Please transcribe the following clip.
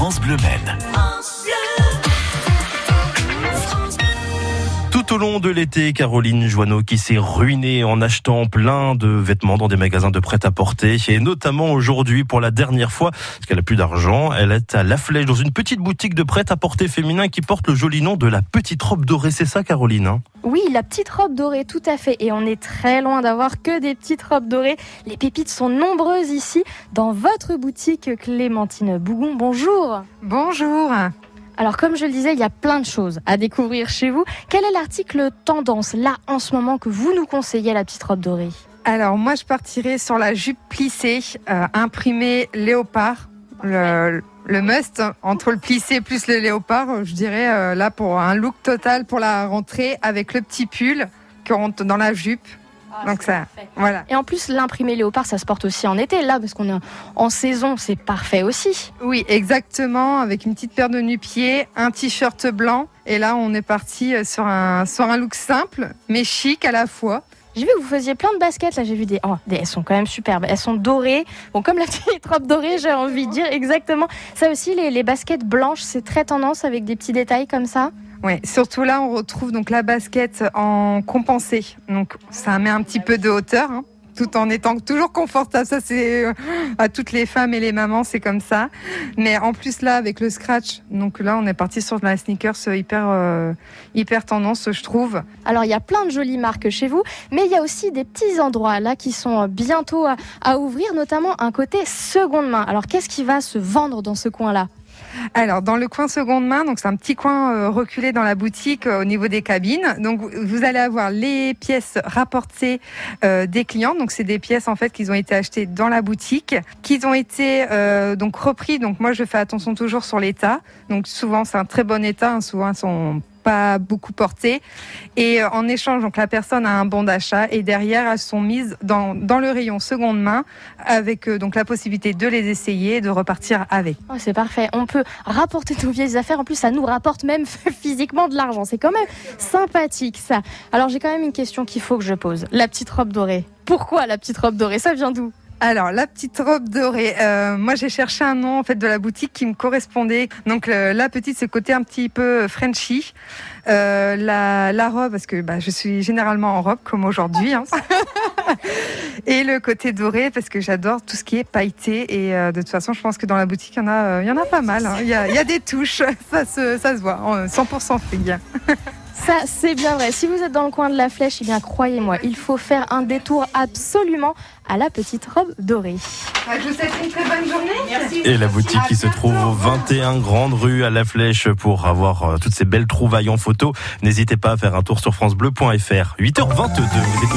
France Bleu Maine. Tout au long de l'été, Caroline Joanneau qui s'est ruinée en achetant plein de vêtements dans des magasins de prêt-à-porter et notamment aujourd'hui pour la dernière fois parce qu'elle a plus d'argent, elle est à La Flèche dans une petite boutique de prêt-à-porter féminin qui porte le joli nom de la petite robe dorée. C'est ça Caroline hein? Oui, la petite robe dorée, tout à fait. Et on est très loin d'avoir que des petites robes dorées. Les pépites sont nombreuses ici dans votre boutique Clémentine Bougon. Bonjour. Bonjour. Alors comme je le disais, il y a plein de choses à découvrir chez vous. Quel est l'article tendance là en ce moment que vous nous conseillez la petite robe dorée? Alors moi je partirais sur la jupe plissée euh, imprimée léopard. Le, must entre le plissé plus le léopard, je dirais euh, là pour un look total pour la rentrée avec le petit pull qui rentre dans la jupe. Donc ça, voilà. Et en plus, l'imprimé léopard, ça se porte aussi en été, là, parce qu'on est en saison, c'est parfait aussi. Oui, exactement, avec une petite paire de nu-pieds, un t-shirt blanc. Et là, on est parti sur un, sur un look simple, mais chic à la fois. J'ai vu que vous faisiez plein de baskets, là j'ai vu des... Oh, des... Elles sont quand même superbes, elles sont dorées. Bon, comme la petite robe dorée, j'ai envie de dire, exactement. Ça aussi, les, les baskets blanches, c'est très tendance avec des petits détails comme ça? Oui, surtout là, on retrouve donc la basket en compensé. Donc, ça met un petit peu de hauteur, hein, tout en étant toujours confortable. Ça, c'est euh, à toutes les femmes et les mamans, c'est comme ça. Mais en plus là, avec le scratch, donc là, on est parti sur de la sneakers hyper, euh, hyper tendance, je trouve. Alors, il y a plein de jolies marques chez vous, mais il y a aussi des petits endroits là qui sont bientôt à, à ouvrir, notamment un côté seconde main. Alors, qu'est-ce qui va se vendre dans ce coin-là? Alors dans le coin seconde main, donc c'est un petit coin euh, reculé dans la boutique euh, au niveau des cabines. Donc vous allez avoir les pièces rapportées euh, des clients. Donc c'est des pièces en fait qui ont été achetées dans la boutique, qui ont été donc repris. Donc moi je fais attention toujours sur l'état. Donc souvent c'est un très bon état, hein, souvent sont pas beaucoup porté. Et euh, en échange, donc la personne a un bon d'achat et derrière elles sont mises dans, dans le rayon seconde main avec euh, donc la possibilité de les essayer et de repartir avec. Oh, c'est parfait. On peut rapporter nos vieilles affaires. En plus, ça nous rapporte même physiquement de l'argent. C'est quand même sympathique ça. Alors j'ai quand même une question qu'il faut que je pose. La petite robe dorée. Pourquoi la petite robe dorée? Ça vient d'où? Alors la petite robe dorée, euh, moi j'ai cherché un nom en fait de la boutique qui me correspondait. Donc euh, la petite, ce côté un petit peu Frenchy. Euh, la, la robe, parce que bah, je suis généralement en robe comme aujourd'hui. Hein. et le côté doré, parce que j'adore tout ce qui est pailleté. Et euh, de toute façon, je pense que dans la boutique, il y en a, il y en a pas mal. hein. Il y, a, il y a des touches, ça se, ça se voit, en 100% fille. Ça, c'est bien vrai. Si vous êtes dans le coin de la flèche, eh bien, croyez-moi, il faut faire un détour absolument à la petite robe dorée. Je vous souhaite une très bonne journée. Merci. Et la boutique qui se trouve au 21 Grande Rue à La Flèche pour avoir euh, toutes ces belles trouvailles en photo. N'hésitez pas à faire un tour sur francebleu.fr. 8h22. Vous écoutez